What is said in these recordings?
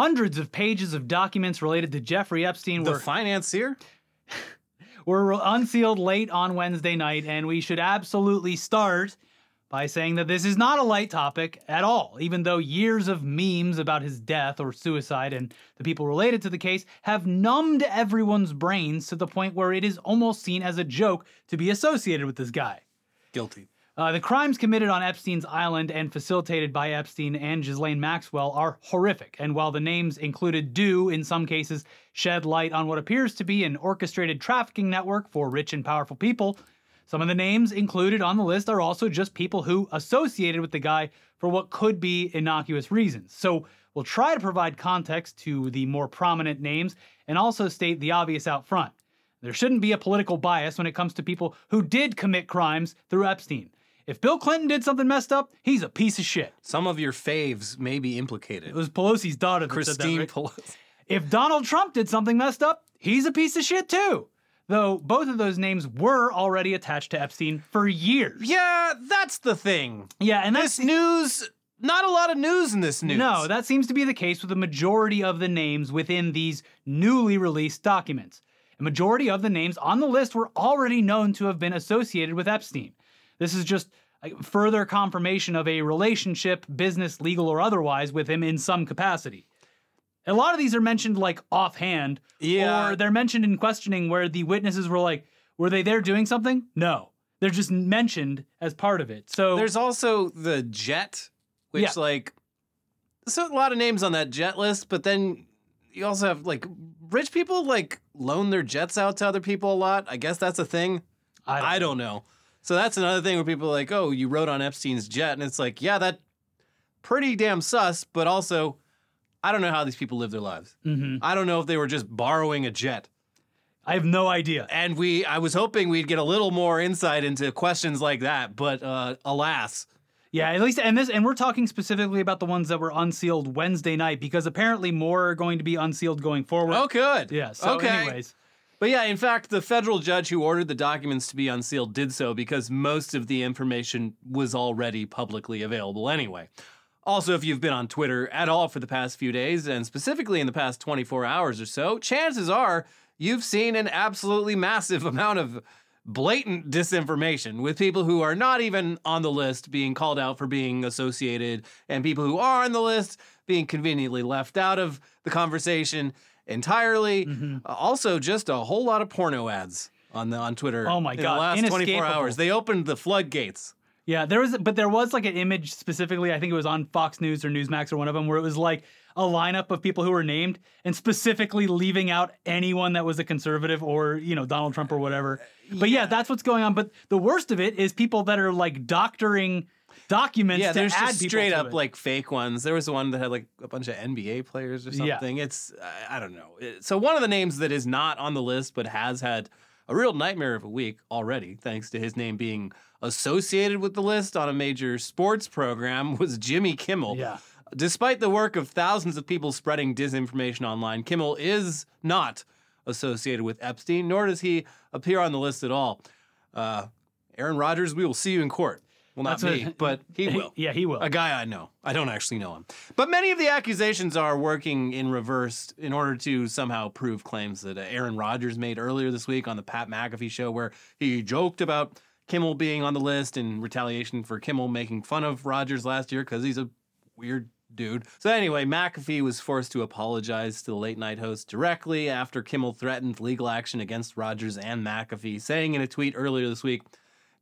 Hundreds of pages of documents related to Jeffrey Epstein The were, financier? were unsealed late on Wednesday night, and we should absolutely start by saying that this is not a light topic at all, even though years of memes about his death or suicide and the people related to the case have numbed everyone's brains to the point where it is almost seen as a joke to be associated with this guy. Guilty. Uh, the crimes committed on Epstein's island and facilitated by Epstein and Ghislaine Maxwell are horrific, and while the names included do, in some cases, shed light on what appears to be an orchestrated trafficking network for rich and powerful people, some of the names included on the list are also just people who associated with the guy for what could be innocuous reasons. So we'll try to provide context to the more prominent names and also state the obvious out front. There shouldn't be a political bias when it comes to people who did commit crimes through Epstein. If Bill Clinton did something messed up, he's a piece of shit. Some of your faves may be implicated. It was Pelosi's daughter that said that, Christine right? Pelosi. If Donald Trump did something messed up, he's a piece of shit too. Though both of those names were already attached to Epstein for years. Yeah, that's the thing. Yeah, and that's This news, not a lot of news in this news. No, that seems to be the case with the majority of the names within these newly released documents. A majority of the names on the list were already known to have been associated with Epstein. This is just further confirmation of a relationship, business, legal, or otherwise, with him in some capacity. A lot of these are mentioned like offhand, Yeah. or they're mentioned in questioning where the witnesses were like, were they there doing something? No. They're just mentioned as part of it. So There's also the jet, which Yeah. like so a lot of names on that jet list, but then you also have like rich people like loan their jets out to other people a lot. I guess that's a thing. I don't I don't know. So that's another thing where people are like, "Oh, you rode on Epstein's jet," and it's like, yeah, that pretty damn sus. But also, I don't know how these people live their lives. Mm-hmm. I don't know if they were just borrowing a jet. I have no idea. And we, I was hoping we'd get a little more insight into questions like that, but uh, alas, Yeah, at least and this and we're talking specifically about the ones that were unsealed Wednesday night because apparently more are going to be unsealed going forward. oh, good. Yeah, so okay. anyways. But yeah, in fact, the federal judge who ordered the documents to be unsealed did so because most of the information was already publicly available anyway. Also, if you've been on Twitter at all for the past few days, and specifically in the past 24 hours or so, chances are you've seen an absolutely massive amount of blatant disinformation with people who are not even on the list being called out for being associated, and people who are on the list being conveniently left out of the conversation entirely. Mm-hmm. Uh, also, just a whole lot of porno ads on the on Twitter. Oh my in God, The last 24 hours, they opened the floodgates. Yeah, there was but there was like an image specifically, I think it was on Fox News or Newsmax or one of them where it was like a lineup of people who were named and specifically leaving out anyone that was a conservative or, you know, Donald Trump or whatever. But yeah, that's what's going on, but the worst of it is people that are like doctoring documents Yeah, to there's just straight up like fake ones. There was one that had like a bunch of NBA players or Yeah. something. It's I, I don't know. It- so one of the names that is not on the list but has had a real nightmare of a week already, thanks to his name being associated with the list on a major sports program, was Jimmy Kimmel. Yeah. Despite the work of thousands of people spreading disinformation online, Kimmel is not associated with Epstein, nor does he appear on the list at all. Uh, Aaron Rodgers, we will see you in court. Well, not That's me, what- but he will. Yeah, he will. A guy I know. I don't actually know him. But many of the accusations are working in reverse in order to somehow prove claims that uh, Aaron Rodgers made earlier this week on the Pat McAfee show, where he joked about Kimmel being on the list in retaliation for Kimmel making fun of Rodgers last year because he's a weird dude. So anyway, McAfee was forced to apologize to the late night host directly after Kimmel threatened legal action against Rodgers and McAfee, saying in a tweet earlier this week,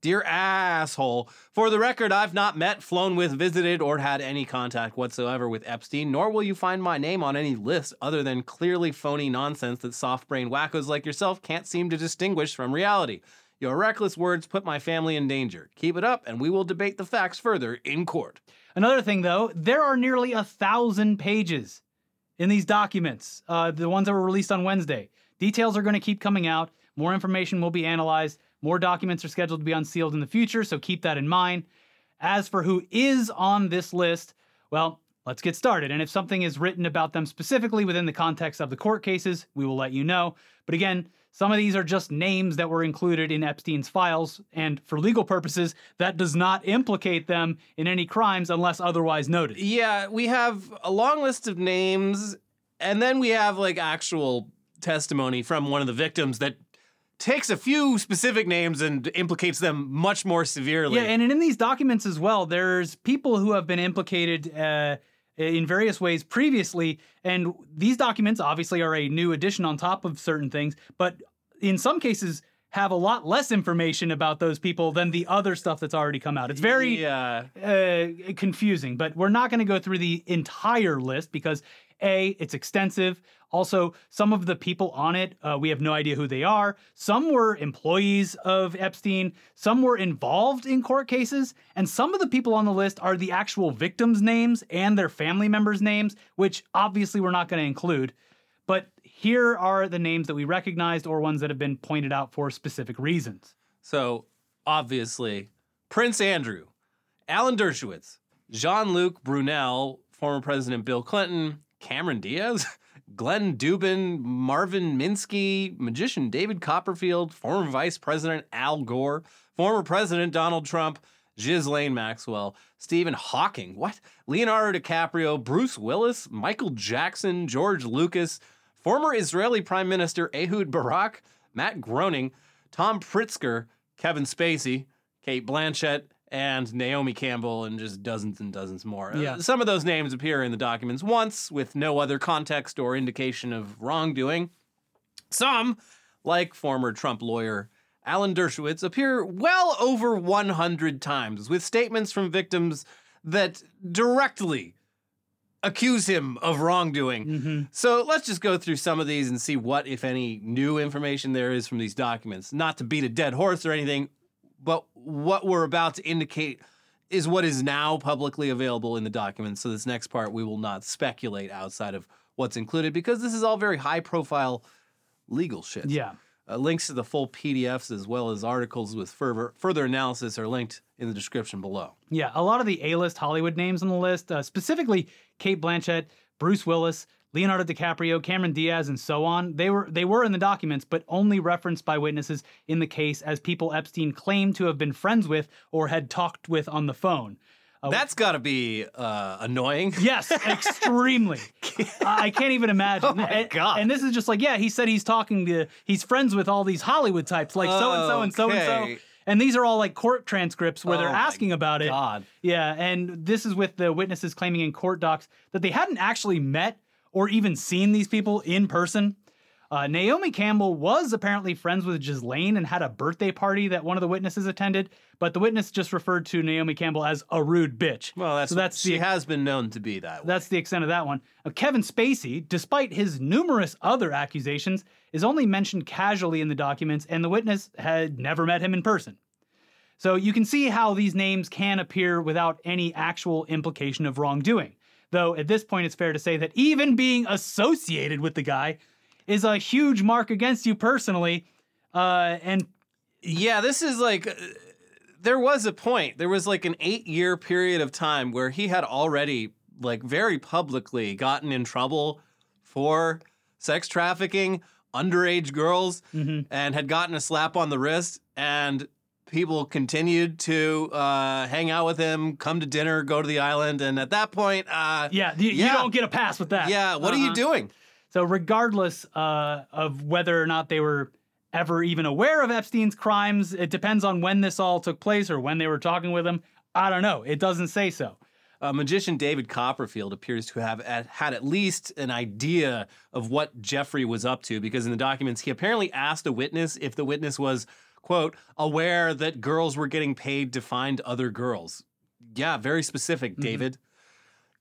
Dear asshole, for the record, I've not met, flown with, visited, or had any contact whatsoever with Epstein, nor will you find my name on any list other than clearly phony nonsense that soft brain wackos like yourself can't seem to distinguish from reality. Your reckless words put my family in danger. Keep it up, and we will debate the facts further in court. Another thing, though, there are nearly a thousand pages in these documents, uh, the ones that were released on Wednesday. Details are going to keep coming out. More information will be analyzed. More documents are scheduled to be unsealed in the future, so keep that in mind. As for who is on this list, well, let's get started. And if something is written about them specifically within the context of the court cases, we will let you know. But again, some of these are just names that were included in Epstein's files, and for legal purposes, that does not implicate them in any crimes unless otherwise noted. Yeah, we have a long list of names, and then we have like actual testimony from one of the victims that takes a few specific names and implicates them much more severely. Yeah, and in these documents as well, there's people who have been implicated uh, in various ways previously, and these documents obviously are a new addition on top of certain things, but in some cases have a lot less information about those people than the other stuff that's already come out. It's very yeah. uh, confusing, but we're not going to go through the entire list because a it's extensive. Also, some of the people on it, uh, we have no idea who they are. Some were employees of Epstein, some were involved in court cases, and some of the people on the list are the actual victims' names and their family members' names, which obviously we're not going to include. But here are the names that we recognized or ones that have been pointed out for specific reasons. So, obviously, Prince Andrew, Alan Dershowitz, Jean Luc Brunel, former President Bill Clinton, Cameron Diaz, Glenn Dubin, Marvin Minsky, magician David Copperfield, former Vice President Al Gore, former President Donald Trump, Ghislaine Maxwell, Stephen Hawking, what? Leonardo DiCaprio, Bruce Willis, Michael Jackson, George Lucas, former Israeli Prime Minister Ehud Barak, Matt Groening, Tom Pritzker, Kevin Spacey, Cate Blanchett, and Naomi Campbell, and just dozens and dozens more. Uh, some of those names appear in the documents once with no other context or indication of wrongdoing. Some, like former Trump lawyer Alan Dershowitz, appear well over 100 times with statements from victims that directly accuse him of wrongdoing. Mm-hmm. So let's just go through some of these and see what, if any, new information there is from these documents. Not to beat a dead horse or anything, but what we're about to indicate is what is now publicly available in the documents. So this next part, we will not speculate outside of what's included because this is all very high profile legal shit. Yeah. Uh, links to the full PDFs as well as articles with further further analysis are linked in the description below. Yeah, a lot of the A-list Hollywood names on the list, uh, specifically Cate Blanchett, Bruce Willis, Leonardo DiCaprio, Cameron Diaz, and so on. They were they were in the documents, but only referenced by witnesses in the case as people Epstein claimed to have been friends with or had talked with on the phone. That's got to be uh, annoying. Yes, extremely. I can't even imagine. Oh my and, God. And this is just like, yeah, he said he's talking to, he's friends with all these Hollywood types, like so and so and so and so. And these are all like court transcripts where they're Oh my asking about it. God. Yeah, and this is with the witnesses claiming in court docs that they hadn't actually met or even seen these people in person. Uh, Naomi Campbell was apparently friends with Ghislaine and had a birthday party that one of the witnesses attended, but the witness just referred to Naomi Campbell as a rude bitch. Well, that's so that's she the has been known to be that. way. that's the extent of that one. Now, Kevin Spacey, despite his numerous other accusations, is only mentioned casually in the documents, and the witness had never met him in person. So you can see how these names can appear without any actual implication of wrongdoing. Though at this point, it's fair to say that even being associated with the guy is a huge mark against you personally. Uh, and Yeah, this is like uh, there was a point. There was like an 8-year period of time where he had already like very publicly gotten in trouble for sex trafficking underage girls and had gotten a slap on the wrist and people continued to uh, hang out with him, come to dinner, go to the island and at that point uh yeah, you, you don't get a pass with that. yeah, what are you Uh-huh. doing? So, regardless uh, of whether or not they were ever even aware of Epstein's crimes, it depends on when this all took place or when they were talking with him. I don't know. It doesn't say so. Uh, magician David Copperfield appears to have at, had at least an idea of what Jeffrey was up to because in the documents he apparently asked a witness if the witness was, quote, aware that girls were getting paid to find other girls. Yeah, very specific, David.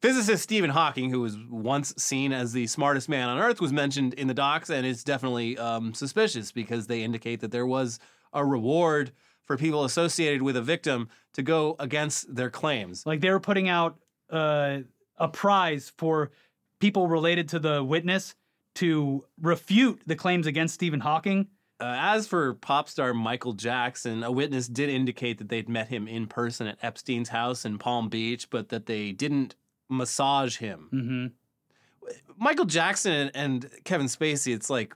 Physicist Stephen Hawking, who was once seen as the smartest man on Earth, was mentioned in the docs, and it's definitely um, suspicious because they indicate that there was a reward for people associated with a victim to go against their claims. Like they were putting out uh, a prize for people related to the witness to refute the claims against Stephen Hawking. Uh, as for pop star Michael Jackson, a witness did indicate that they'd met him in person at Epstein's house in Palm Beach, but that they didn't massage him. hmm Michael Jackson and, Kevin Spacey, it's like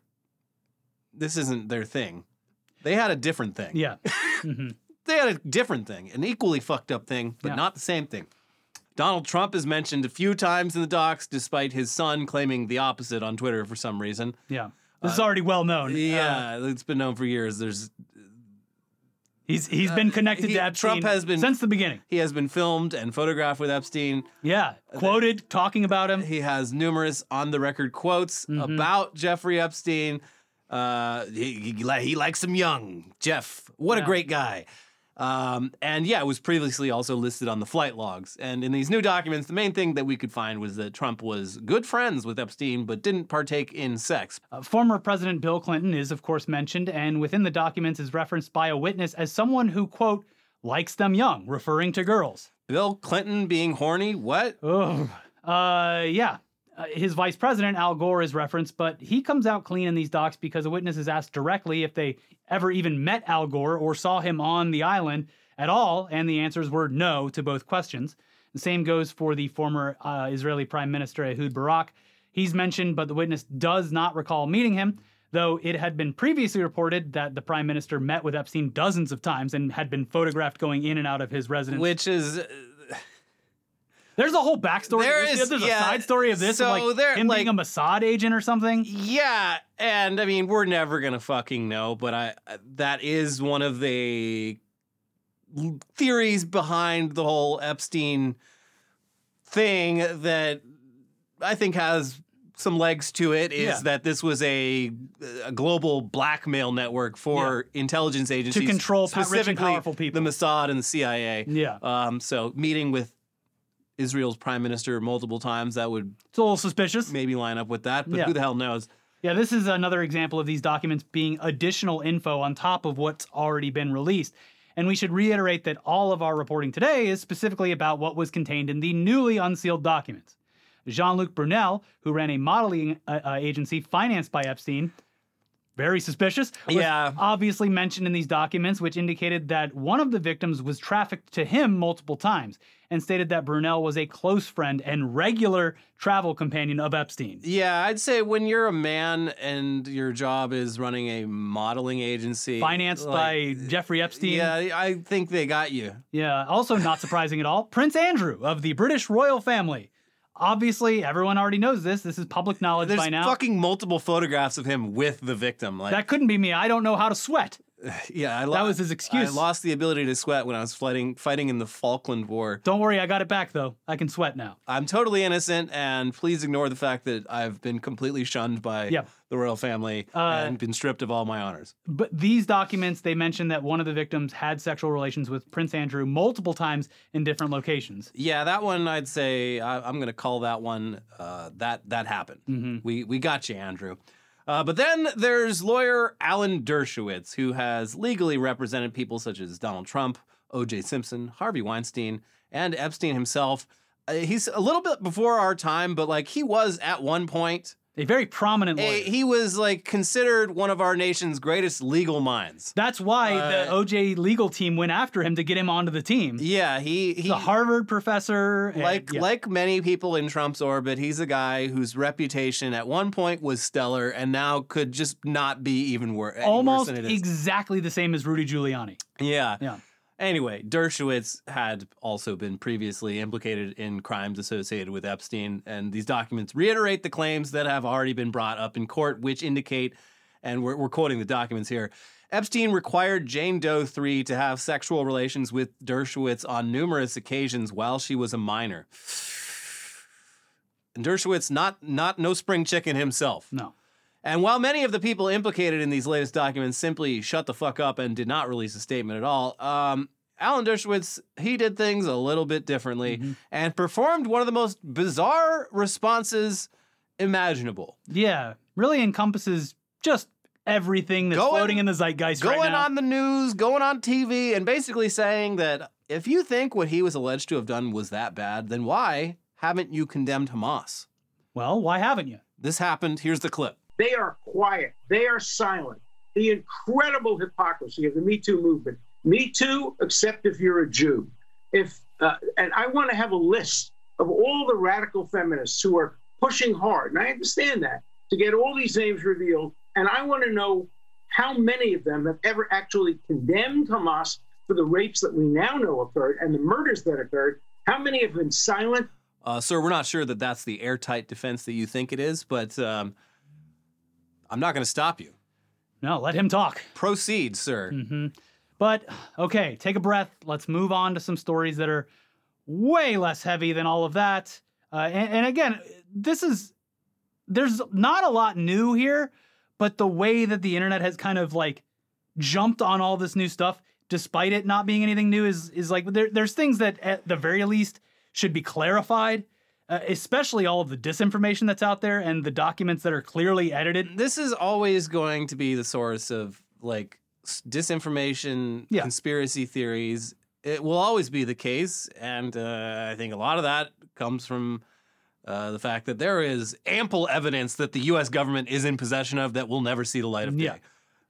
this isn't their thing. They had a different thing. Yeah. hmm They had a different thing, an equally fucked up thing, but Yeah. not the same thing. Donald Trump is mentioned a few times in the docs, despite his son claiming the opposite on Twitter for some reason. Yeah. This is already well known. Uh, Yeah, it's been known for years. There's he's he's been connected Uh, he- to Epstein Trump has been- since the beginning. he has been filmed and photographed with Epstein. Yeah. Quoted talking about him. He has numerous on the record quotes Mm-hmm. about Jeffrey Epstein. Uh, he, he, li- he likes him young. Jeff, what a great guy. Um, and yeah, it was previously also listed on the flight logs. And in these new documents, the main thing that we could find was that Trump was good friends with Epstein, but didn't partake in sex. Uh, former President Bill Clinton is, of course, mentioned, and within the documents is referenced by a witness as someone who, quote, likes them young, referring to girls. Bill Clinton being horny? What? Oh, uh, yeah. Uh, his vice president, Al Gore, is referenced, but he comes out clean in these docs because a witness is asked directly if they ever even met Al Gore or saw him on the island at all, and the answers were no to both questions. The same goes for the former uh, Israeli Prime Minister Ehud Barak. He's mentioned, but the witness does not recall meeting him, though it had been previously reported that the Prime Minister met with Epstein dozens of times and had been photographed going in and out of his residence. Which is There's a whole backstory. There is- There's yeah, a side story of this, so of like there- him being a like- Mossad agent or something. Yeah, and I mean we're never gonna fucking know, but I that is one of the theories behind the whole Epstein thing that I think has some legs to it. Is Yeah. that this was a, a global blackmail network for intelligence agencies to control pa- rich and specifically powerful people. the Mossad and the CIA. Yeah, Um, so meeting with Israel's prime minister multiple times that would it's a little suspicious. maybe line up with that, but Yeah. who the hell knows? Yeah, this is another example of these documents being additional info on top of what's already been released. And we should reiterate that all of our reporting today is specifically about what was contained in the newly unsealed documents. Jean Luc Brunel, who ran a modeling uh, uh, agency financed by Epstein, very suspicious, was Yeah. obviously mentioned in these documents, which indicated that one of the victims was trafficked to him multiple times and stated that Brunel was a close friend and regular travel companion of Epstein. Yeah, I'd say when you're a man and your job is running a modeling agency, Financed like, by Jeffrey Epstein. Yeah, I think they got you. Yeah, also not surprising at all. Prince Andrew of the British royal family. Obviously, everyone already knows this. This is public knowledge There's by now. There's fucking multiple photographs of him with the victim. Like, that couldn't be me. I don't know how to sweat. yeah, I lo- that was his excuse. I lost the ability to sweat when I was fighting fighting in the Falkland War. Don't worry, I got it back though. I can sweat now. I'm totally innocent, and please ignore the fact that I've been completely shunned by Yeah. the royal family Uh, and been stripped of all my honors. But these documents, they mention that one of the victims had sexual relations with Prince Andrew multiple times in different locations. Yeah, that one I'd say I, I'm going to call that one uh, that that happened. Mm-hmm. We we got you, Andrew. Uh, but then there's lawyer Alan Dershowitz, who has legally represented people such as Donald Trump, O.J. Simpson, Harvey Weinstein, and Epstein himself. Uh, he's a little bit before our time, but like he was at one point. A very prominent lawyer. a- he was like considered one of our nation's greatest legal minds. That's why the Uh, OJ legal team went after him to get him onto the team. Yeah, he he He's a Harvard professor. and- like yeah. like many people in Trump's orbit, he's a guy whose reputation at one point was stellar and now could just not be even wor- almost worse is. exactly the same as Rudy Giuliani. yeah. Yeah. Anyway, Dershowitz had also been previously implicated in crimes associated with Epstein, and these documents reiterate the claims that have already been brought up in court, which indicate, and we're, we're quoting the documents here. Epstein required Jane Doe 3 to have sexual relations with Dershowitz on numerous occasions while she was a minor. And Dershowitz, not not no spring chicken himself. No. And while many of the people implicated in these latest documents simply shut the fuck up and did not release a statement at all, um, Alan Dershowitz, he did things a little bit differently Mm-hmm. and performed one of the most bizarre responses imaginable. Yeah. Really encompasses just everything that's Going- floating in the zeitgeist going right now. on the news, going on TV, and basically saying that if you think what he was alleged to have done was that bad, then why haven't you condemned Hamas? well, why haven't you? This happened. Here's the clip. They are quiet. They are silent. The incredible hypocrisy of the Me Too movement. Me Too, except if you're a Jew. If uh, and I want to have a list of all the radical feminists who are pushing hard, and I understand that to get all these names revealed. And I want to know how many of them have ever actually condemned Hamas for the rapes that we now know occurred and the murders that occurred, How many have been silent? Uh, sir, we're not sure that that's the airtight defense that you think it is, but um, I'm not going to stop you. No, let him talk. Proceed, sir. hmm But okay, take a breath. Let's move on to some stories that are way less heavy than all of that. Uh, and, and again, this is there's not a lot new here, but the way that the internet has kind of like jumped on all this new stuff, despite it not being anything new, is is like there, there's things that at the very least should be clarified. Uh, especially all of the disinformation that's out there and the documents that are clearly edited. This is always going to be the source of like s- disinformation, Yeah. conspiracy theories. It will always be the case, and uh, I think a lot of that comes from uh, the fact that there is ample evidence that the U.S. government is in possession of that will never see the light of day. Yeah.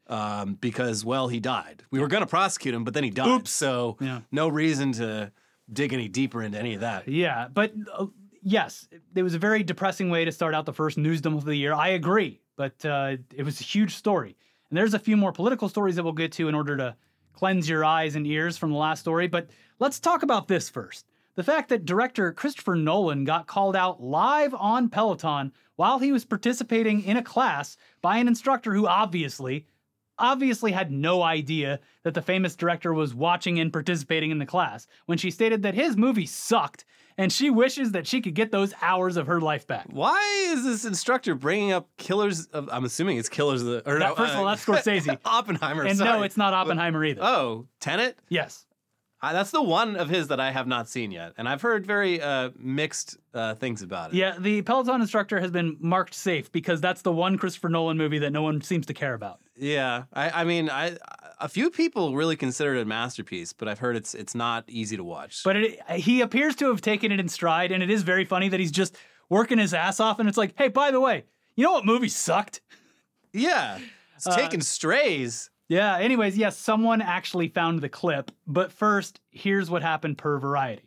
Um, because well, he died. We were going to prosecute him, but then he died. Oops. So Yeah. no reason to dig any deeper into any of that. Yeah, but uh, yes, it was a very depressing way to start out the first News Dump of the year. I agree, but uh, it was a huge story. And there's a few more political stories that we'll get to in order to cleanse your eyes and ears from the last story. But let's talk about this first. The fact that director Christopher Nolan got called out live on Peloton while he was participating in a class by an instructor who obviously, obviously had no idea that the famous director was watching and participating in the class when she stated that his movie sucked and she wishes that she could get those hours of her life back. Why is this instructor bringing up killers? Of, I'm assuming it's killers of the. Or That- no, first of all, uh, that's Scorsese. Oppenheimer. And no, it's not Oppenheimer either. Oh, Tenet. yes. Uh, that's the one of his that I have not seen yet, and I've heard very uh, mixed uh, things about it. Yeah, the Peloton instructor has been marked safe because that's the one Christopher Nolan movie that no one seems to care about. Yeah, I, I mean, I a few people really consider it a masterpiece, but I've heard it's it's not easy to watch. But it, he appears to have taken it in stride, and it is very funny that he's just working his ass off. And it's like, hey, by the way, you know what movie sucked? yeah, it's Uh, taking strays. Yeah, anyways, yes, someone actually found the clip. But first, here's what happened per Variety.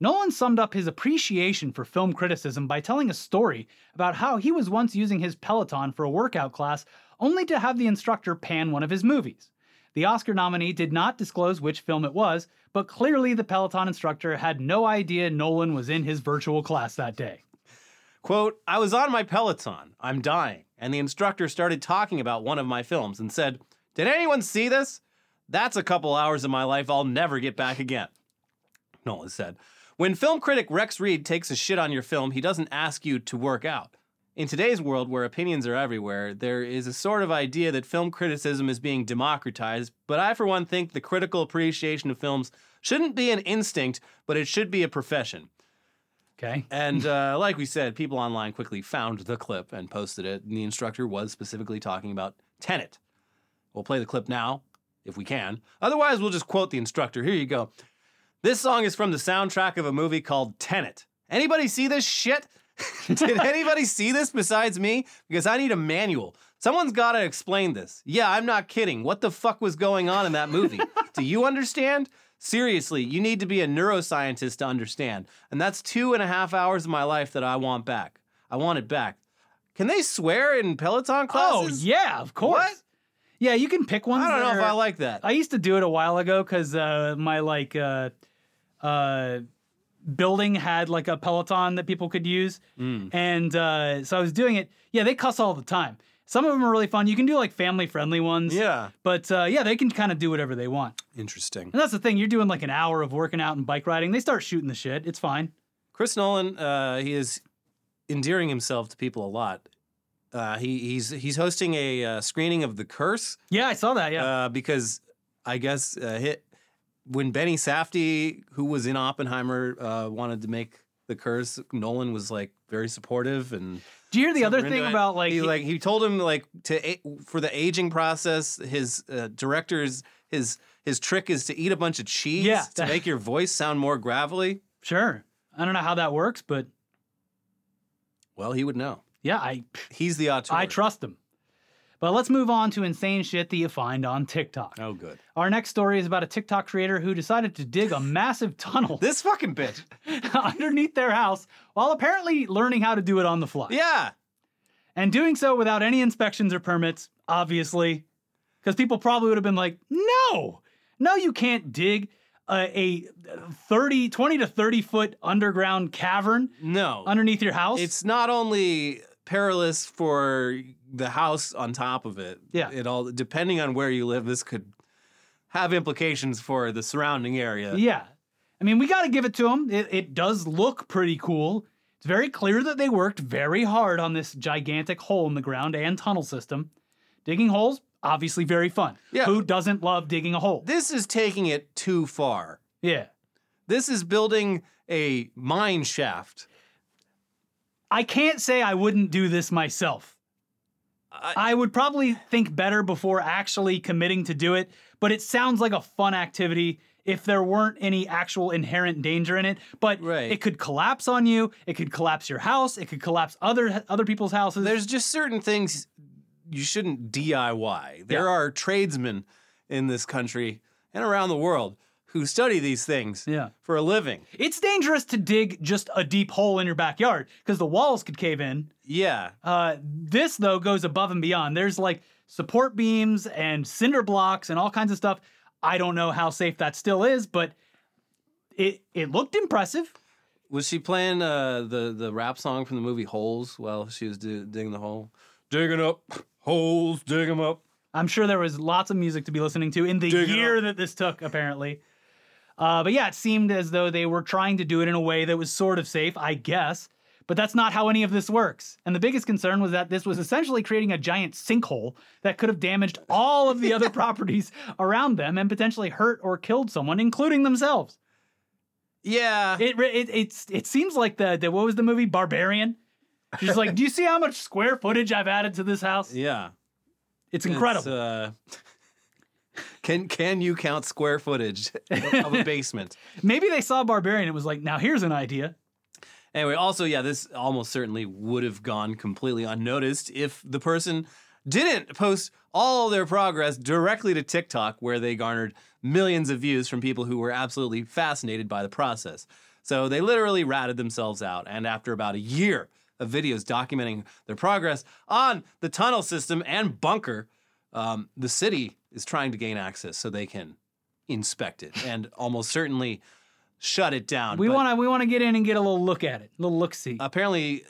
Nolan summed up his appreciation for film criticism by telling a story about how he was once using his Peloton for a workout class only to have the instructor pan one of his movies. The Oscar nominee did not disclose which film it was, but clearly the Peloton instructor had no idea Nolan was in his virtual class that day. Quote, I was on my Peloton. I'm dying. And the instructor started talking about one of my films and said, Did anyone see this? That's a couple hours of my life I'll never get back again. Nolan said, When film critic Rex Reed takes a shit on your film, he doesn't ask you to work out. In today's world where opinions are everywhere, there is a sort of idea that film criticism is being democratized, but I, for one, think the critical appreciation of films shouldn't be an instinct, but it should be a profession. Okay? And uh, like we said, people online quickly found the clip and posted it. And the instructor was specifically talking about Tenet. We'll play the clip now, if we can. Otherwise, we'll just quote the instructor. Here you go. This song is from the soundtrack of a movie called Tenet. Anybody see this shit? Did anybody see this besides me? Because I need a manual. Someone's got to explain this. Yeah, I'm not kidding. What the fuck was going on in that movie? Do you understand? Seriously, you need to be a neuroscientist to understand. And that's two and a half hours of my life that I want back. I want it back. Can they swear in Peloton classes? Oh, yeah, of course. What? Yeah, you can pick ones. I don't know if I like that. I used to do it a while ago because uh, my like uh, uh, building had like a Peloton that people could use, Mm. and uh, so I was doing it. Yeah, they cuss all the time. Some of them are really fun. You can do like family friendly ones. Yeah. But uh, yeah, they can kind of do whatever they want. Interesting. And that's the thing. You're doing like an hour of working out and bike riding. They start shooting the shit. It's fine. Chris Nolan, uh, he is endearing himself to people a lot. Uh, he, he's he's hosting a uh, screening of The Curse Yeah, I saw that. Yeah. uh, because I guess uh, hit when Benny Safdie, who was in Oppenheimer, uh, wanted to make The Curse. Nolan was like very supportive and do you hear the other thing it. about like he like he told him like to for the aging process, his uh, director's his his trick is to eat a bunch of cheese Yeah, to make your voice sound more gravelly. sure. I don't know how that works, but Well, he would know. yeah, I He's the auteur. I trust them. But let's move on to insane shit that you find on TikTok. Oh, good. Our next story is about a TikTok creator who decided to dig a massive tunnel This fucking bitch. underneath their house while apparently learning how to do it on the fly. Yeah. And doing so without any inspections or permits, obviously. Because people probably would have been like, no, no, you can't dig a, a 30, 20 to 30 foot underground cavern No. underneath your house. It's not only perilous for the house on top of it. Yeah. It all depending on where you live, this could have implications for the surrounding area. Yeah. I mean, we got to give it to them. It, it does look pretty cool. It's very clear that they worked very hard on this gigantic hole in the ground and tunnel system. Digging holes, obviously very fun. Yeah. Who doesn't love digging a hole? This is taking it too far. Yeah. This is building a mine shaft. I can't say I wouldn't do this myself. I- I would probably think better before actually committing to do it, but it sounds like a fun activity if there weren't any actual inherent danger in it. But Right. it could collapse on you, it could collapse your house, it could collapse other other people's houses. There's just certain things you shouldn't DIY. There Yeah. are tradesmen in this country and around the world who study these things Yeah. for a living. It's dangerous to dig just a deep hole in your backyard because the walls could cave in. Yeah. Uh, this though goes above and beyond. There's like support beams and cinder blocks and all kinds of stuff. I don't know how safe that still is, but it it looked impressive. Was she playing uh, the the rap song from the movie Holes while she was do- digging the hole? Digging up holes, dig 'em up. I'm sure there was lots of music to be listening to in the Dig it year that this took, apparently. Uh, but yeah, it seemed as though they were trying to do it in a way that was sort of safe, I guess. But that's not how any of this works. And the biggest concern was that this was essentially creating a giant sinkhole that could have damaged all of the other properties around them and potentially hurt or killed someone, including themselves. Yeah. It re- it it seems like the, the what was the movie Barbarian? She's like, do you see how much square footage I've added to this house? yeah. It's incredible. It's, uh, can can you count square footage of a basement? Maybe they saw Barbarian and was like, now here's an idea. Anyway, also, yeah, this almost certainly would have gone completely unnoticed if the person didn't post all their progress directly to TikTok, where they garnered millions of views from people who were absolutely fascinated by the process. So they literally ratted themselves out. And after about a year of videos documenting their progress on the tunnel system and bunker, um, the city is trying to gain access so they can inspect it and almost certainly shut it down. We want to we want to get in and get a little look at it, a little look see. apparently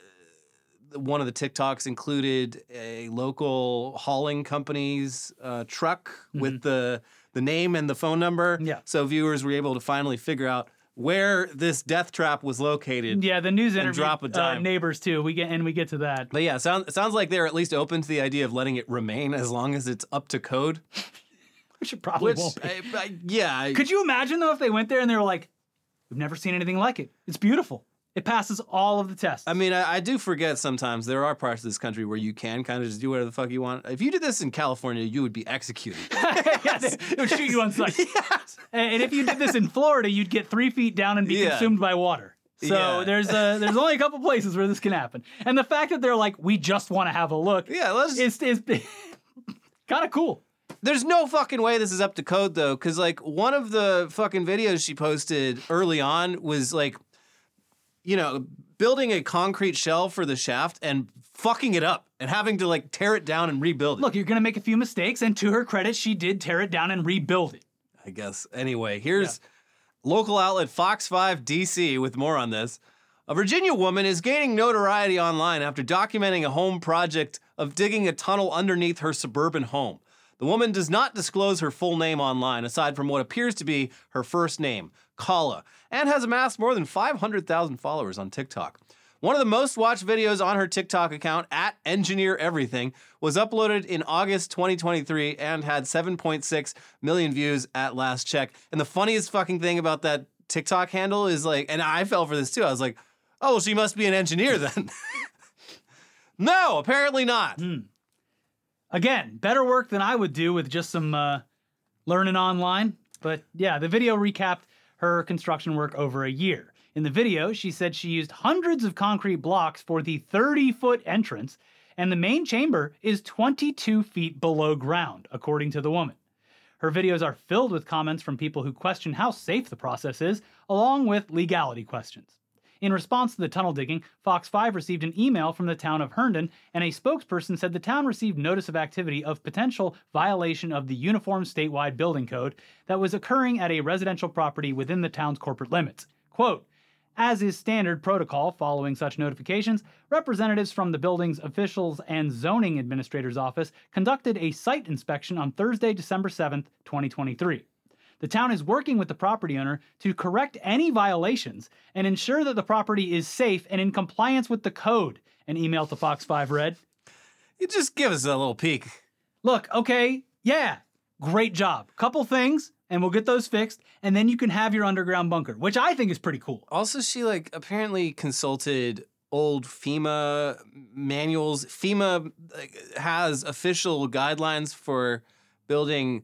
uh, one of the TikToks included a local hauling company's uh, truck with the the name and the phone number. Mm-hmm. Yeah. So viewers were able to finally figure out where this death trap was located. yeah, the news interview drop a uh, dime. neighbors too. We get and we get to that. But yeah, sounds, sounds like they're at least open to the idea of letting it remain as long as it's up to code. Which it probably Which, won't be. I, I, yeah, I- Could you imagine though if they went there and they were like, "We've never seen anything like it. It's beautiful. It passes all of the tests." I mean, I, I do forget sometimes there are parts of this country where you can kind of just do whatever the fuck you want. If you did this in California, you would be executed. they, they would shoot you on sight. And and if you did this in Florida, you'd get three feet down and be Yeah. consumed by water. So Yeah. there's a, there's only a couple places where this can happen. And the fact that they're like, we just want to have a look, yeah, let's is is kind of cool. There's no fucking way this is up to code though, because like one of the fucking videos she posted early on was like, you know, building a concrete shell for the shaft and fucking it up and having to like tear it down and rebuild it. Look, you're gonna make a few mistakes, and to her credit, she did tear it down and rebuild it. I guess. Anyway, here's local outlet Fox 5 DC with more on this. A Virginia woman is gaining notoriety online after documenting a home project of digging a tunnel underneath her suburban home. The woman does not disclose her full name online, aside from what appears to be her first name, Kala, and has amassed more than 500,000 followers on TikTok. One of the most watched videos on her TikTok account, at Engineer Everything, was uploaded in August 2023 and had 7.6 million views at last check. And the funniest fucking thing about that TikTok handle is like, and I fell for this too. I was like, oh, well, she must be an engineer then. no, apparently not. Again, better work than I would do with just some uh, learning online. But yeah, the video recapped her construction work over a year. In the video, she said she used hundreds of concrete blocks for the 30 foot entrance, and the main chamber is 22 feet below ground, according to the woman. Her videos are filled with comments from people who question how safe the process is, along with legality questions. In response to the tunnel digging, Fox 5 received an email from the town of Herndon, and a spokesperson said the town received notice of activity of potential violation of the Uniform Statewide Building Code that was occurring at a residential property within the town's corporate limits. Quote, as is standard protocol following such notifications, representatives from the building's officials and zoning administrator's office conducted a site inspection on Thursday, December 7th, 2023. The town is working with the property owner to correct any violations and ensure that the property is safe and in compliance with the code. An email to Fox 5 read. You just give us a little peek. Look, okay, yeah, great job. Couple things, and we'll get those fixed, and then you can have your underground bunker, which I think is pretty cool. Also, she like apparently consulted old FEMA manuals. FEMA has official guidelines for building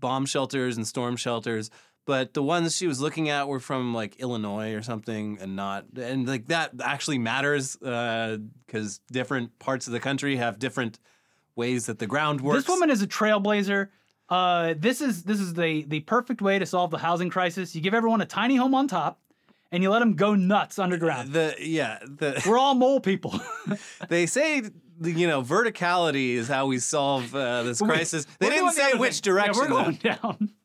bomb shelters and storm shelters, but the ones she was looking at were from like Illinois or something, and not and like that actually matters because different parts of the country have different ways that the ground works. This woman is a trailblazer. Uh, this is this is the the perfect way to solve the housing crisis. You give everyone a tiny home on top, and you let them go nuts underground. the yeah the We're all mole people. they say you know verticality is how we solve uh, this crisis. They didn't the say which thing. Yeah, direction. we're though. going down.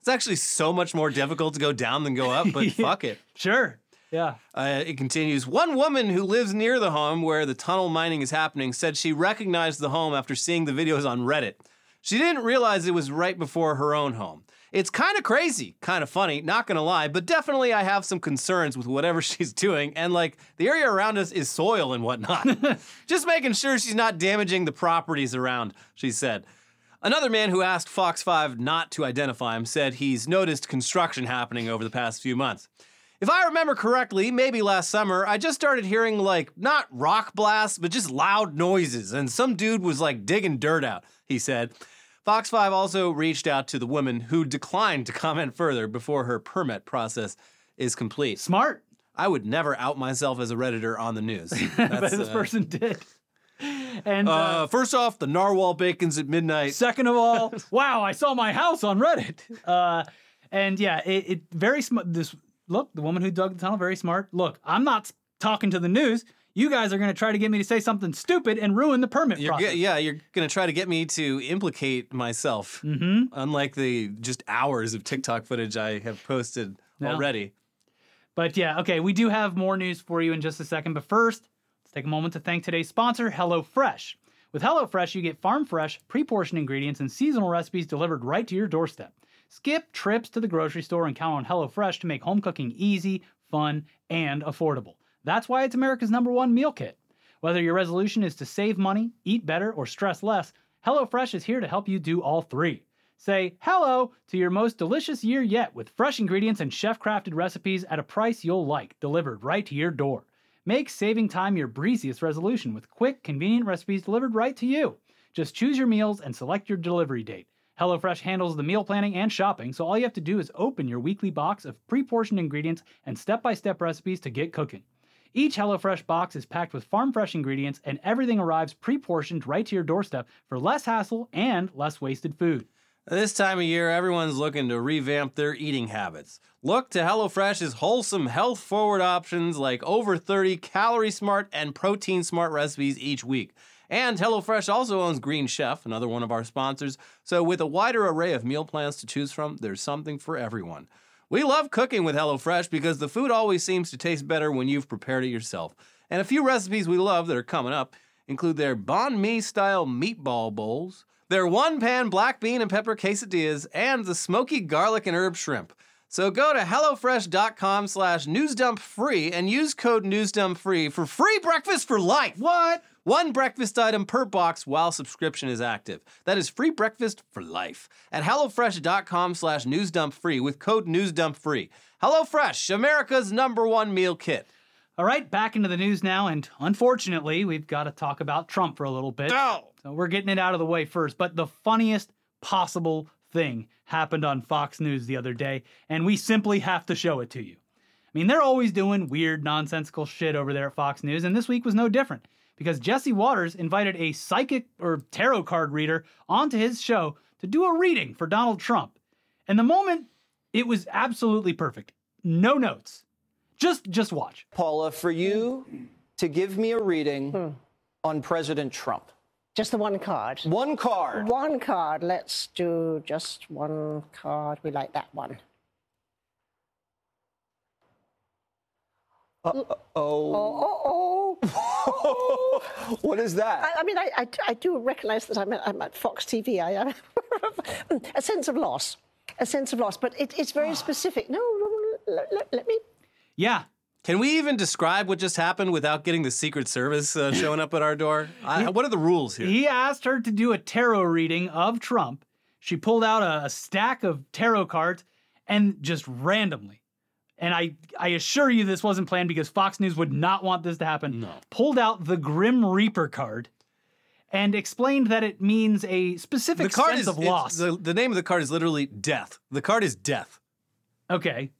It's actually so much more difficult to go down than go up, but Yeah. fuck it. Sure. Yeah. Uh, it continues. One woman who lives near the home where the tunnel mining is happening said she recognized the home after seeing the videos on Reddit. She didn't realize it was right before her own home. It's kind of crazy, kind of funny, not gonna lie, but definitely I have some concerns with whatever she's doing. And like the area around us is soil and whatnot. Just making sure she's not damaging the properties around, she said. Another man who asked Fox 5 not to identify him said he's noticed construction happening over the past few months. If I remember correctly, maybe last summer, I just started hearing like not rock blasts, but just loud noises, and some dude was like digging dirt out, he said. Fox 5 also reached out to the woman who declined to comment further before her permit process is complete. Smart. I would never out myself as a Redditor on the news. but this uh, person did. And uh, uh, first off, the narwhal bacon's at midnight. second of all, wow, I saw my house on Reddit. Uh, and yeah, it, it very smart. This look, the woman who dug the tunnel, very smart. Look, I'm not talking to the news. You guys are going to try to get me to say something stupid and ruin the permit You're process. ge- yeah, you're gonna try to get me to implicate myself, Mm-hmm. unlike the just hours of TikTok footage I have posted Yeah. already. But yeah, okay, we do have more news for you in just a second. But first, let's take a moment to thank today's sponsor, HelloFresh. With HelloFresh, you get farm fresh, pre portioned ingredients and seasonal recipes delivered right to your doorstep. Skip trips to the grocery store and count on HelloFresh to make home cooking easy, fun, and affordable. That's why it's America's number one meal kit. Whether your resolution is to save money, eat better, or stress less, HelloFresh is here to help you do all three. Say hello to your most delicious year yet with fresh ingredients and chef crafted recipes at a price you'll like, delivered right to your door. Make saving time your breeziest resolution with quick, convenient recipes delivered right to you. Just choose your meals and select your delivery date. HelloFresh handles the meal planning and shopping, so all you have to do is open your weekly box of pre portioned ingredients and step by step recipes to get cooking. Each HelloFresh box is packed with farm fresh ingredients, and everything arrives pre portioned right to your doorstep for less hassle and less wasted food. This time of year, everyone's looking to revamp their eating habits. Look to HelloFresh's wholesome, health forward options like over 30 calorie smart and protein smart recipes each week. And HelloFresh also owns Green Chef, another one of our sponsors. So, with a wider array of meal plans to choose from, there's something for everyone. We love cooking with HelloFresh because the food always seems to taste better when you've prepared it yourself. And a few recipes we love that are coming up include their banh mi style meatball bowls, their one pan black bean and pepper quesadillas, and the smoky garlic and herb shrimp. So go to HelloFresh.com slash newsdumpfree and use code newsdumpfree for free breakfast for life. What? One breakfast item per box while subscription is active. That is free breakfast for life at HelloFresh.com slash newsdumpfree with code newsdumpfree. HelloFresh, America's number one meal kit. All right, back into the news now, and unfortunately, we've got to talk about Trump for a little bit. No! So we're getting it out of the way first. But the funniest possible thing happened on Fox News the other day, and we simply have to show it to you. I mean, they're always doing weird, nonsensical shit over there at Fox News, and this week was no different because Jesse Watters invited a psychic or tarot card reader onto his show to do a reading for Donald Trump. And the moment, it was absolutely perfect. No notes, Just just watch. Paula, for you to give me a reading hmm. on President Trump. Just the one card. One card. One card. Let's do just one card. We like that one. Oh. Oh, oh, what is that? I, I mean, I, I, I do recognize that I'm at, I'm at Fox TV. I am a sense of loss. A sense of loss. But it, it's very specific. No, no, no, let, let- let me. Yeah. Can we even describe what just happened without getting the Secret Service uh, showing up at our door? I, what are the rules here? He asked her to do a tarot reading of Trump. She pulled out a, a stack of tarot cards and just randomly, and I, I assure you this wasn't planned because Fox News would not want this to happen. No. Pulled out the Grim Reaper card and explained that it means a specific the card sense is of loss. The, the name of the card is literally death. The card is death. okay.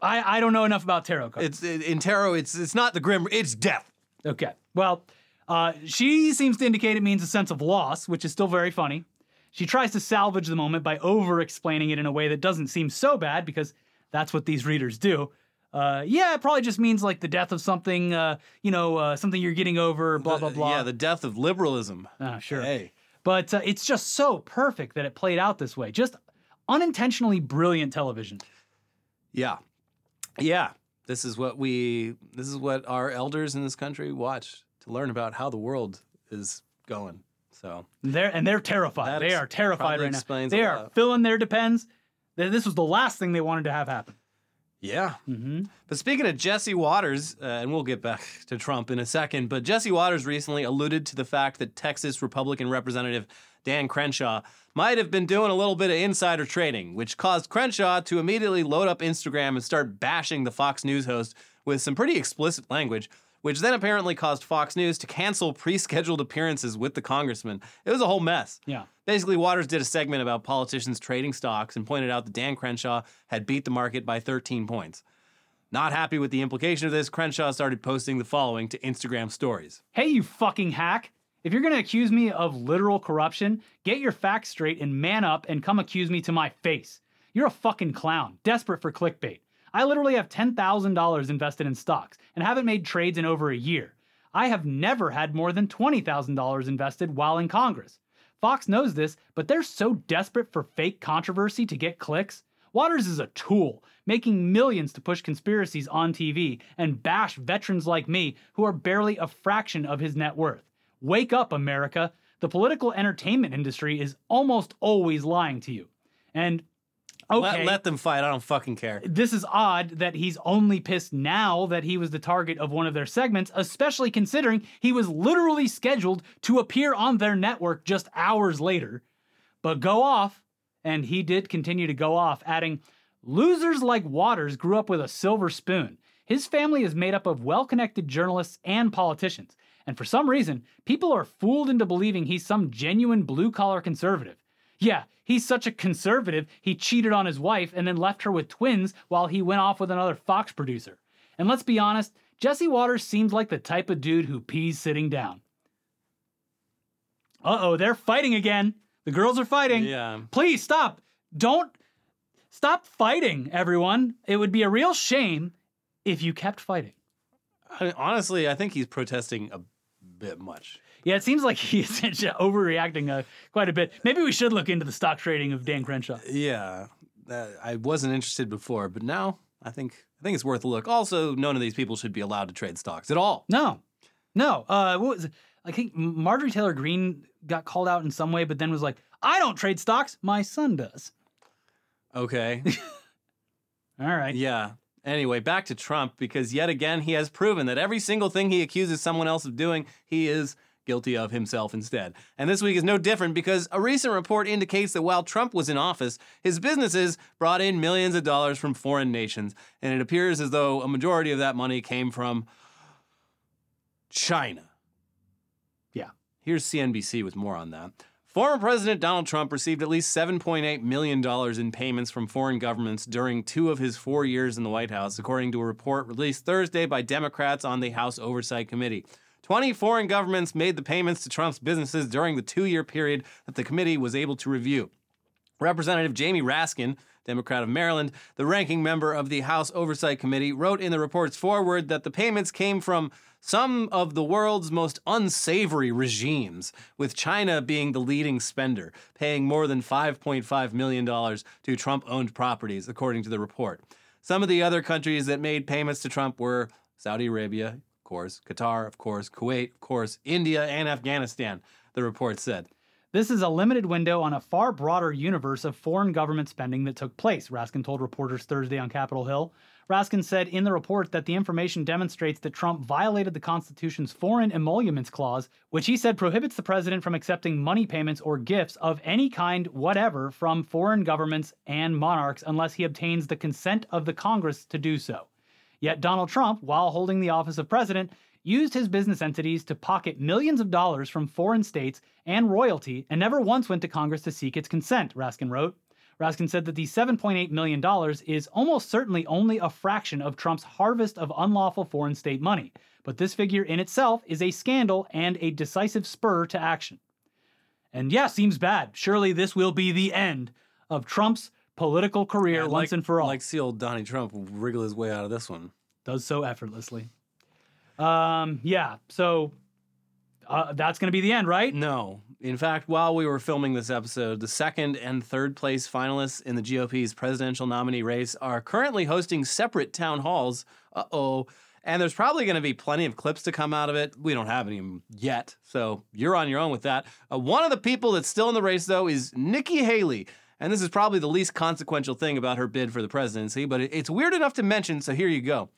I, I don't know enough about tarot cards. It's in tarot. It's it's not the grim. It's death. Okay. Well, uh, she seems to indicate it means a sense of loss, which is still very funny. She tries to salvage the moment by over explaining it in a way that doesn't seem so bad because that's what these readers do. Uh, yeah, it probably just means like the death of something, uh, you know, uh, something you're getting over, blah, blah, blah. Yeah, the death of liberalism. Ah, sure. Hey. But uh, it's just so perfect that it played out this way. Just unintentionally brilliant television. Yeah. Yeah. This is what we this is what our elders in this country watch to learn about how the world is going. So They're and they're terrified. That they ex- are terrified right now. They are lot. filling their depends. Th- This was the last thing they wanted to have happen. yeah. Mm-hmm. But speaking of Jesse Watters, uh, and we'll get back to Trump in a second, but Jesse Watters recently alluded to the fact that Texas Republican Representative Dan Crenshaw might have been doing a little bit of insider trading, which caused Crenshaw to immediately load up Instagram and start bashing the Fox News host with some pretty explicit language, which then apparently caused Fox News to cancel pre scheduled appearances with the congressman. It was a whole mess. Yeah. Basically, Watters did a segment about politicians trading stocks and pointed out that Dan Crenshaw had beat the market by 13 points. Not happy with the implication of this, Crenshaw started posting the following to Instagram stories. Hey, you fucking hack. If you're going to accuse me of literal corruption, get your facts straight and man up and come accuse me to my face. You're a fucking clown, desperate for clickbait. I literally have $10,000 invested in stocks and haven't made trades in over a year. I have never had more than $20,000 invested while in Congress. Fox knows this, but they're so desperate for fake controversy to get clicks. Watters is a tool, making millions to push conspiracies on TV and bash veterans like me who are barely a fraction of his net worth. Wake up, America. The political entertainment industry is almost always lying to you. And okay, Let, let them fight. I don't fucking care. this is odd that he's only pissed now that he was the target of one of their segments, especially considering he was literally scheduled to appear on their network just hours later. But go off, and he did continue to go off, adding, Losers like Watters grew up with a silver spoon. His family is made up of well connected journalists and politicians. And for some reason, people are fooled into believing he's some genuine blue collar conservative. Yeah, he's such a conservative, he cheated on his wife and then left her with twins while he went off with another Fox producer. And let's be honest, Jesse Watters seems like the type of dude who pees sitting down. Uh oh, they're fighting again. The girls are fighting. Yeah. Please stop. Don't stop fighting, everyone. It would be a real shame if you kept fighting. I- honestly, I think he's protesting a bit much. Yeah, it seems like he's overreacting uh, quite a bit. Maybe we should look into the stock trading of Dan Crenshaw. Yeah. Uh, I wasn't interested before, but now I think I think it's worth a look. Also, none of these people should be allowed to trade stocks at all. No, no. Uh, what was it? I think Marjorie Taylor Greene got called out in some way, but then was like, "I don't trade stocks. My son does." Okay. All right. Yeah. Anyway, back to Trump because yet again he has proven that every single thing he accuses someone else of doing, he is guilty of himself instead. And this week is no different because a recent report indicates that while Trump was in office, his businesses brought in millions of dollars from foreign nations, and it appears as though a majority of that money came from China. Yeah. Here's CNBC with more on that. Former President Donald Trump received at least $7.8 million in payments from foreign governments during two of his four years in the White House, according to a report released Thursday by Democrats on the House Oversight Committee. 20 foreign governments made the payments to Trump's businesses during the two year period that the committee was able to review. Representative Jamie Raskin, Democrat of Maryland, the ranking member of the House Oversight Committee, wrote in the report's foreword that the payments came from some of the world's most unsavory regimes, with China being the leading spender, paying more than $5.5 million to Trump owned properties, according to the report. Some of the other countries that made payments to Trump were Saudi Arabia, course, Qatar, of course, Kuwait, of course, India, and Afghanistan, the report said. This is a limited window on a far broader universe of foreign government spending that took place, Raskin told reporters Thursday on Capitol Hill. Raskin said in the report that the information demonstrates that Trump violated the Constitution's Foreign Emoluments Clause, which he said prohibits the president from accepting money payments or gifts of any kind whatever from foreign governments and monarchs unless he obtains the consent of the Congress to do so. Yet Donald Trump, while holding the office of president, used his business entities to pocket millions of dollars from foreign states and royalty and never once went to Congress to seek its consent, Raskin wrote. Raskin said that the $7.8 million is almost certainly only a fraction of Trump's harvest of unlawful foreign state money, but this figure in itself is a scandal and a decisive spur to action. And yeah, seems bad. Surely this will be the end of Trump's political career I'd once like- and for all. Like see old Donnie Trump wriggle his way out of this one. Does so effortlessly. Um, yeah, so uh, that's going to be the end, right? No. In fact, while we were filming this episode, the second and third place finalists in the GOP's presidential nominee race are currently hosting separate town halls. Uh oh. And there's probably going to be plenty of clips to come out of it. We don't have any yet, so you're on your own with that. Uh, one of the people that's still in the race, though, is Nikki Haley. And this is probably the least consequential thing about her bid for the presidency, but it's weird enough to mention, so here you go.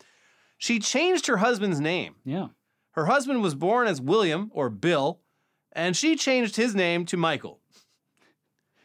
She changed her husband's name. Yeah. Her husband was born as William or Bill, and she changed his name to Michael.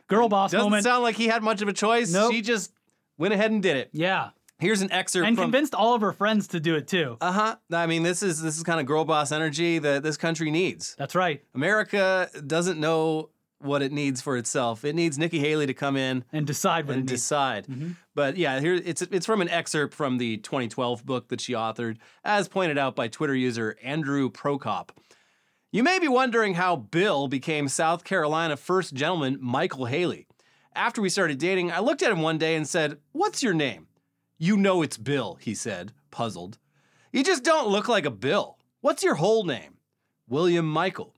Girl boss moment. Doesn't moment. sound like he had much of a choice. Nope. She just went ahead and did it. yeah. Here's an excerpt And from. convinced all of her friends to do it too. uh huh. I mean, this is this is kind of girl boss energy that this country needs. That's right. America doesn't know what it needs for itself. It needs Nikki Haley to come in And decide what and decide. Mm-hmm. But yeah, here it's it's from an excerpt from the 2012 book that she authored, as pointed out by Twitter user Andrew Prokop. You may be wondering how Bill became South Carolina first gentleman Michael Haley. After we started dating, I looked at him one day and said, "What's your name?" "You know it's Bill," he said, puzzled. "You just don't look like a Bill. What's your whole name?" "William Michael."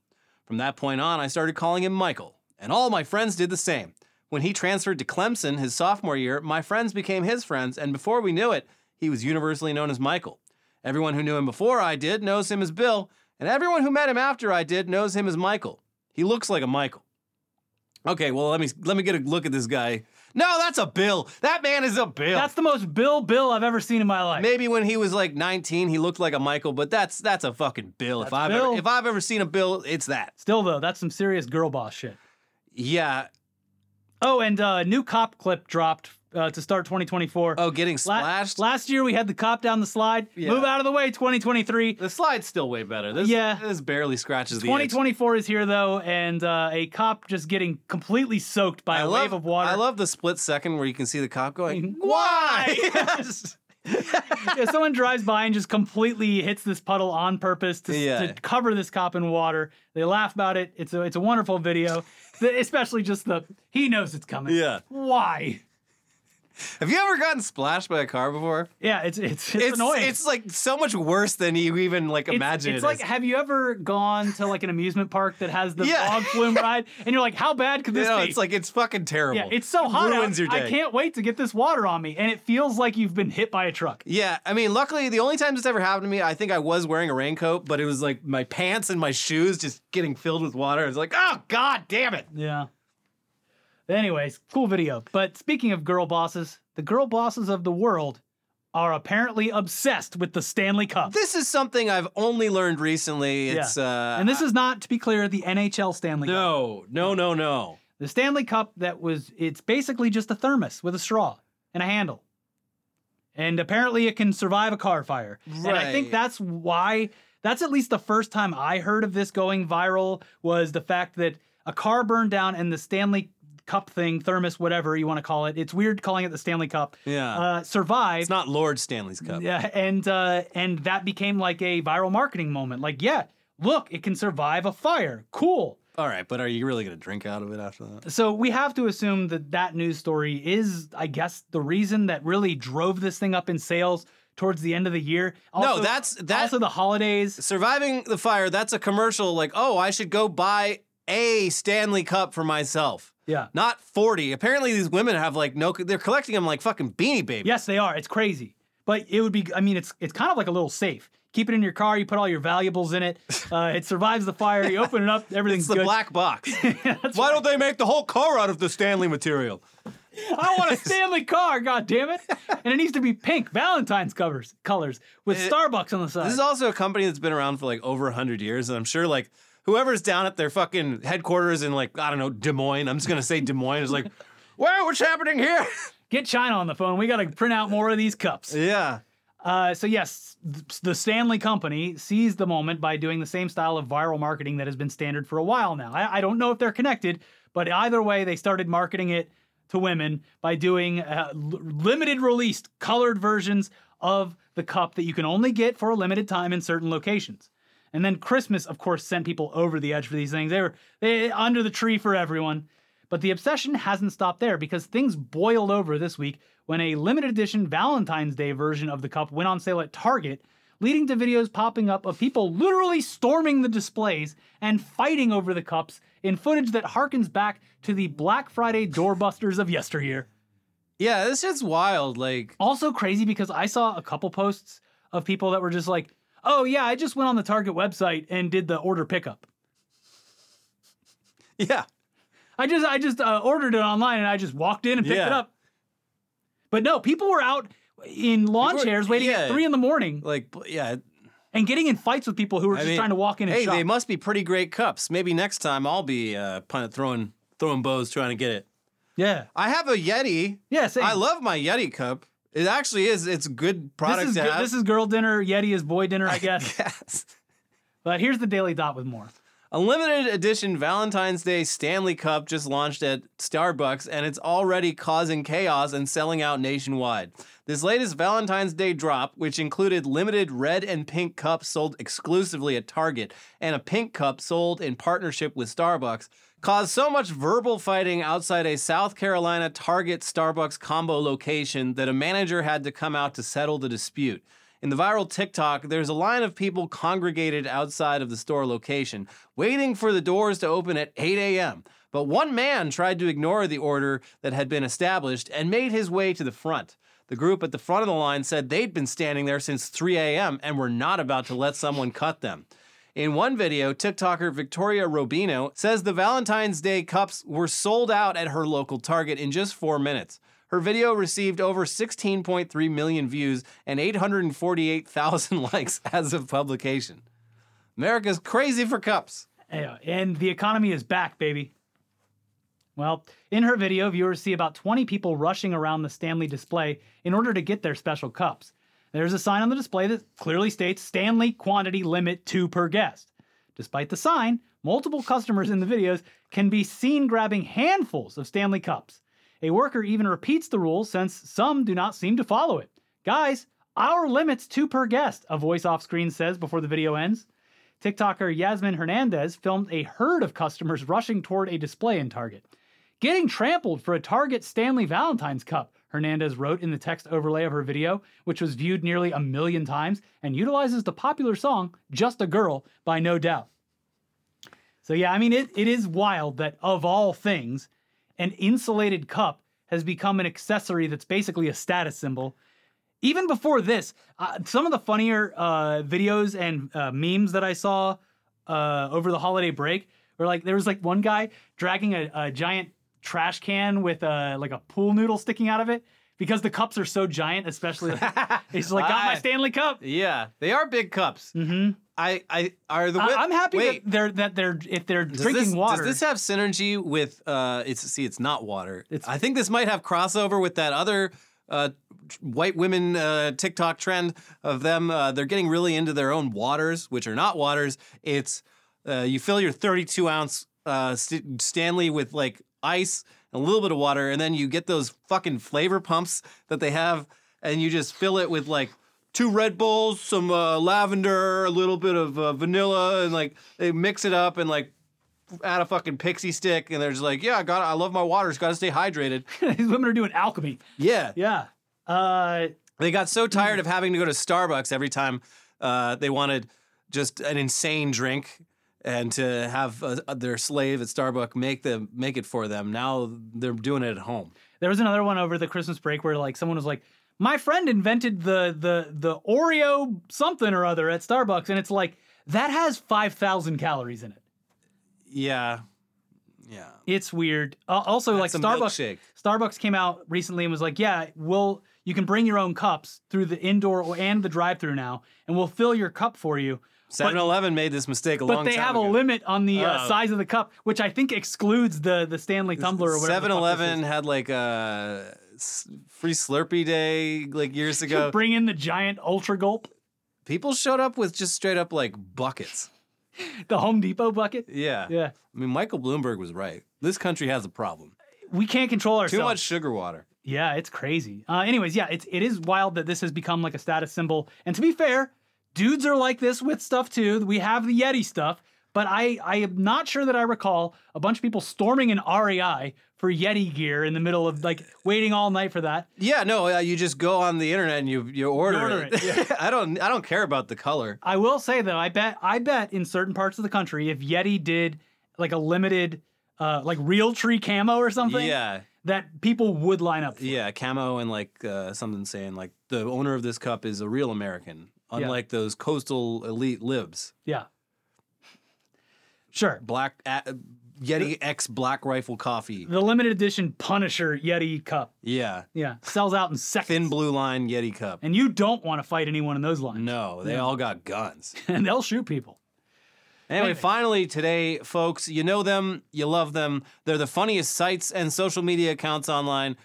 From that point on, I started calling him Michael, and all my friends did the same. When he transferred to Clemson his sophomore year, my friends became his friends, and before we knew it, he was universally known as Michael. Everyone who knew him before I did knows him as Bill, and everyone who met him after I did knows him as Michael. He looks like a Michael. Okay, well let me let me get a look at this guy. No, that's a Bill. That man is a Bill. That's the most Bill Bill I've ever seen in my life. Maybe when he was like 19, he looked like a Michael, but that's that's a fucking Bill. if I've Bill. ever if I've ever seen a Bill, it's that. Still though, that's some serious girl boss shit. Yeah. Oh, and uh, new cop clip dropped uh, to start 2024. Oh, getting La- splashed. last year we had the cop down the slide. Yeah. Move out of the way, 2023. the slide's still way better. This, Yeah. this barely scratches the edge. 2024 is here though, and uh, a cop just getting completely soaked by I a love, wave of water. I love the split second where you can see the cop going, Why? Why? yeah, someone drives by and just completely hits this puddle on purpose to, Yeah. to cover this cop in water. They laugh about it. It's a it's a wonderful video, especially just the he knows it's coming. Yeah. Why? Have you ever gotten splashed by a car before? Yeah, it's it's it's, It's annoying. it's like so much worse than you even like It's- imagine. It's, it like, is. have you ever gone to like an amusement park that has the Yeah. dog flume ride, and you're like, how bad could You this know, be? it's like it's fucking terrible. yeah, it's so hot. Ruins out, your day. I can't wait to get this water on me, and it feels like you've been hit by a truck. Yeah, I mean, luckily the only time this ever happened to me, I think I was wearing a raincoat, but it was like my pants and my shoes just getting filled with water. It's like, oh god, damn it! Yeah. Anyways, cool video. But speaking of girl bosses, the girl bosses of the world are apparently obsessed with the Stanley Cup. This is something I've only learned recently. It's uh, and this is not, to be clear, the NHL Stanley Cup. no, no, no, no. The Stanley Cup that was, it's basically just a thermos with a straw and a handle. And apparently it can survive a car fire. Right. And I think that's why, that's at least the first time I heard of this going viral was the fact that a car burned down and the Stanley Cup thing, thermos, whatever you want to call it. It's weird calling it the Stanley Cup. Yeah. Uh, survived. It's not Lord Stanley's cup. Yeah, and uh, and that became like a viral marketing moment. Like, yeah, look, it can survive a fire. Cool. All right, but are you really going to drink out of it after that? So we have to assume that that news story is, I guess, the reason that really drove this thing up in sales towards the end of the year. Also, that's- that- also the holidays. Surviving the fire, that's a commercial like, oh, I should go buy a Stanley Cup for myself. Yeah. Not 40. Apparently, these women have like no, they're collecting them like fucking beanie babies. Yes, they are. It's crazy, but it would be. I mean, it's it's kind of like a little safe. Keep it in your car. You put all your valuables in it. Uh, it survives the fire. You open it up. Everything's It's the good. black box. Why don't they make the whole car out of the Stanley material? I want a Stanley car, god damn it. And it needs to be pink, Valentine's covers colors with It- Starbucks on the side. This is also a company that's been around for like over 100 years. And I'm sure like whoever's down at their fucking headquarters in like, I don't know, Des Moines, I'm just to say Des Moines, is like, well, what's happening here? Get China on the phone. We got to print out more of these cups. yeah. Uh, so yes, the Stanley Company seized the moment by doing the same style of viral marketing that has been standard for a while now. I, I don't know if they're connected, but either way, they started marketing it to women by doing uh, l- limited released colored versions of the cup that you can only get for a limited time in certain locations. And then Christmas, of course, sent people over the edge for these things. They were they under the tree for everyone. But the obsession hasn't stopped there because things boiled over this week when a limited edition Valentine's Day version of the cup went on sale at Target, leading to videos popping up of people literally storming the displays and fighting over the cups in footage that harkens back to the Black Friday doorbusters of yesteryear. Yeah, this shit's wild. Like, Also crazy because I saw a couple posts of people that were just like, "Oh yeah, I just went on the Target website and did the order pickup. yeah. I just I just uh, ordered it online and I just walked in and picked it up." But no, people were out in lawn were- chairs waiting yeah. at three in the morning Like, yeah. and getting in fights with people who were I just mean, trying to walk in and Hey, shop. they must be pretty great cups. Maybe next time I'll be uh, throwing throwing bows trying to get it. yeah, I have a Yeti. yeah. Same. I love my Yeti cup. It actually is. It's a good product this is to have. this is girl dinner. Yeti is boy dinner, I guess. Yes. But here's the Daily Dot with more. A limited edition Valentine's Day Stanley Cup just launched at Starbucks and it's already causing chaos and selling out nationwide. This latest Valentine's Day drop, which included limited red and pink cups sold exclusively at Target and a pink cup sold in partnership with Starbucks, caused so much verbal fighting outside a South Carolina Target Starbucks combo location that a manager had to come out to settle the dispute. In the viral TikTok, there's a line of people congregated outside of the store location, waiting for the doors to open at 8 a.m. But one man tried to ignore the order that had been established and made his way to the front. The group at the front of the line said they'd been standing there since 3 a.m. and were not about to let someone cut them. In one video, TikToker Victoria Robino says the Valentine's Day cups were sold out at her local Target in just four minutes. Her video received over 16.3 million views and 848,000 likes as of publication. America's crazy for cups. And the economy is back, baby. Well, in her video, viewers see about 20 people rushing around the Stanley display in order to get their special cups. There's a sign on the display that clearly states Stanley quantity limit two per guest. Despite the sign, multiple customers in the videos can be seen grabbing handfuls of Stanley cups. A worker even repeats the rule since some do not seem to follow it. Guys, our limit's two per guest, a voice off screen says before the video ends. TikToker Yasmin Hernandez filmed a herd of customers rushing toward a display in Target. Getting trampled for a Target Stanley Valentine's Cup, Hernandez wrote in the text overlay of her video, which was viewed nearly a million times and utilizes the popular song Just a Girl by No Doubt. So, yeah, I mean, it, it is wild that of all things, an insulated cup has become an accessory that's basically a status symbol. Even before this, uh, some of the funnier uh, videos and uh, memes that I saw uh, over the holiday break were like there was like one guy dragging a, a giant trash can with a like a pool noodle sticking out of it because the cups are so giant, especially he's like got my Stanley Cup. Yeah, they are big cups. hmm I, I are the. I, I'm happy Wait, that they're that they're if they're does drinking this, water. Does this have synergy with? Uh, it's see, it's not water. It's- I think this might have crossover with that other. Uh, white women uh, TikTok trend of them. Uh, they're getting really into their own waters, which are not waters. It's uh, you fill your 32 ounce uh, St- Stanley with like ice and a little bit of water, and then you get those fucking flavor pumps that they have, and you just fill it with like two Red Bulls, some uh, lavender, a little bit of uh, vanilla, and like they mix it up and like add a fucking pixie stick, and they're just like, "Yeah, I got, I love my waters. Got to stay hydrated." These women are doing alchemy. Yeah, Yeah. Uh, they got so tired of having to go to Starbucks every time uh, they wanted just an insane drink and to have uh, their slave at Starbucks make them make it for them. Now they're doing it at home. there was another one over the Christmas break where like someone was like, "My friend invented the the the Oreo something or other at Starbucks," and it's like that has five thousand calories in it. Yeah, yeah. It's weird. Uh, also, like a Starbucks, milkshake. Starbucks came out recently and was like, "Yeah, we'll you can bring your own cups through the indoor and the drive-through now, and we'll fill your cup for you." 7-Eleven made this mistake a But long time they have ago. a limit on the uh, Oh. size of the cup, which I think excludes the the Stanley tumbler or whatever. the fuck this 7-Eleven is. had like a s- free Slurpee day like years ago. Bring in the giant ultra gulp, People showed up with just straight up like buckets. the Home Depot bucket. Yeah. Yeah, I mean, Michael Bloomberg was right. This country has a problem. we can't control ourselves. Too much sugar water. Yeah, it's crazy. Uh, anyways, yeah, it's it is wild that this has become like a status symbol. And to be fair, dudes are like this with stuff too. We have the Yeti stuff, but I I am not sure that I recall a bunch of people storming an REI for Yeti gear in the middle of like waiting all night for that. Yeah, no, uh, you just go on the internet and you you order, order it. it, I don't I don't care about the color. I will say though, I bet I bet in certain parts of the country, if Yeti did like a limited uh like Realtree camo or something, Yeah. that people would line up for. Yeah, camo and like uh, something saying like the owner of this cup is a real American, unlike those coastal elite libs. Yeah. Sure. Black uh, Yeti X Black Rifle Coffee. The limited edition Punisher Yeti cup. Yeah, Yeah. Sells out in seconds. thin blue line Yeti cup. And you don't want to fight anyone in those lines. No, they all got guns. and they'll shoot people. Anyway, Anyway. finally today, folks, you know them, you love them. They're the funniest sites and social media accounts online.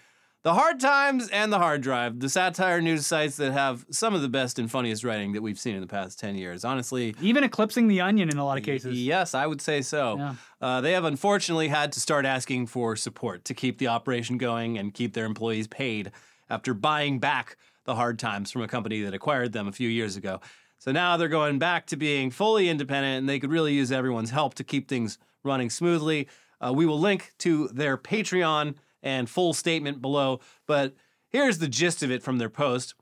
The Hard Times and the Hard Drive, the satire news sites that have some of the best and funniest writing that we've seen in the past 10 years. Honestly, Even eclipsing the onion in a lot of cases. yes, I would say so. Yeah. Uh, they have unfortunately had to start asking for support to keep the operation going and keep their employees paid after buying back the Hard Times from a company that acquired them a few years ago. So now they're going back to being fully independent and they could really use everyone's help to keep things running smoothly. Uh, we will link to their Patreon and full statement below, but here's the gist of it from their post.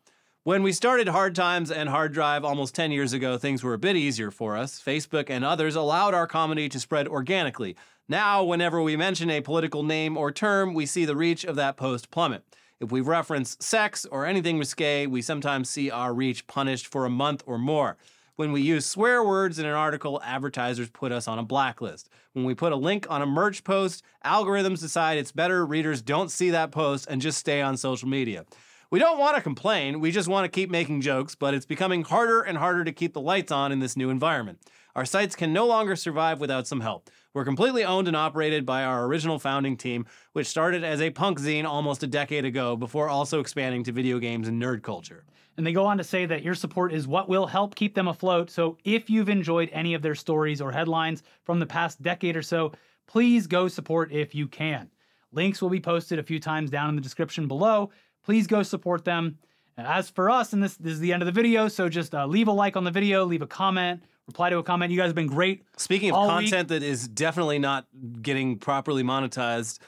When we started Hard Times and Hard Drive almost 10 years ago, things were a bit easier for us. Facebook and others allowed our comedy to spread organically. Now, whenever we mention a political name or term, we see the reach of that post plummet. If we reference sex or anything risque, we sometimes see our reach punished for a month or more. When we use swear words in an article, advertisers put us on a blacklist. When we put a link on a merch post, algorithms decide it's better readers don't see that post and just stay on social media. We don't want to complain, we just want to keep making jokes, but it's becoming harder and harder to keep the lights on in this new environment. Our sites can no longer survive without some help. We're completely owned and operated by our original founding team, which started as a punk zine almost a decade ago before also expanding to video games and nerd culture. And they go on to say that your support is what will help keep them afloat. So if you've enjoyed any of their stories or headlines from the past decade or so, please go support if you can. Links will be posted a few times down in the description below. Please go support them. As for us, and this, this is the end of the video, so just uh, leave a like on the video, leave a comment, reply to a comment. You guys have been great. Speaking of All week- content that is definitely not getting properly monetized,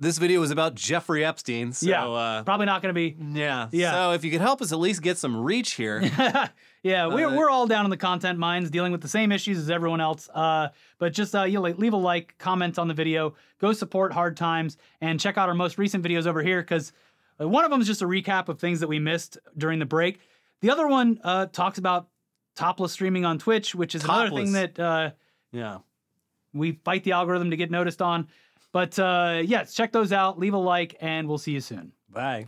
this video is about Jeffrey Epstein. So, yeah, uh, probably not going to be. yeah. Yeah. So if you could help us at least get some reach here. yeah, we're, Uh, we're all down in the content mines dealing with the same issues as everyone else. Uh, but just uh, you know, leave a like, comment on the video, go support Hard Times, and check out our most recent videos over here because one of them is just a recap of things that we missed during the break. The other one uh, talks about topless streaming on Twitch, which is another thing that uh, yeah. we fight the algorithm to get noticed on. But uh, yes, check those out, leave a like, and we'll see you soon. Bye.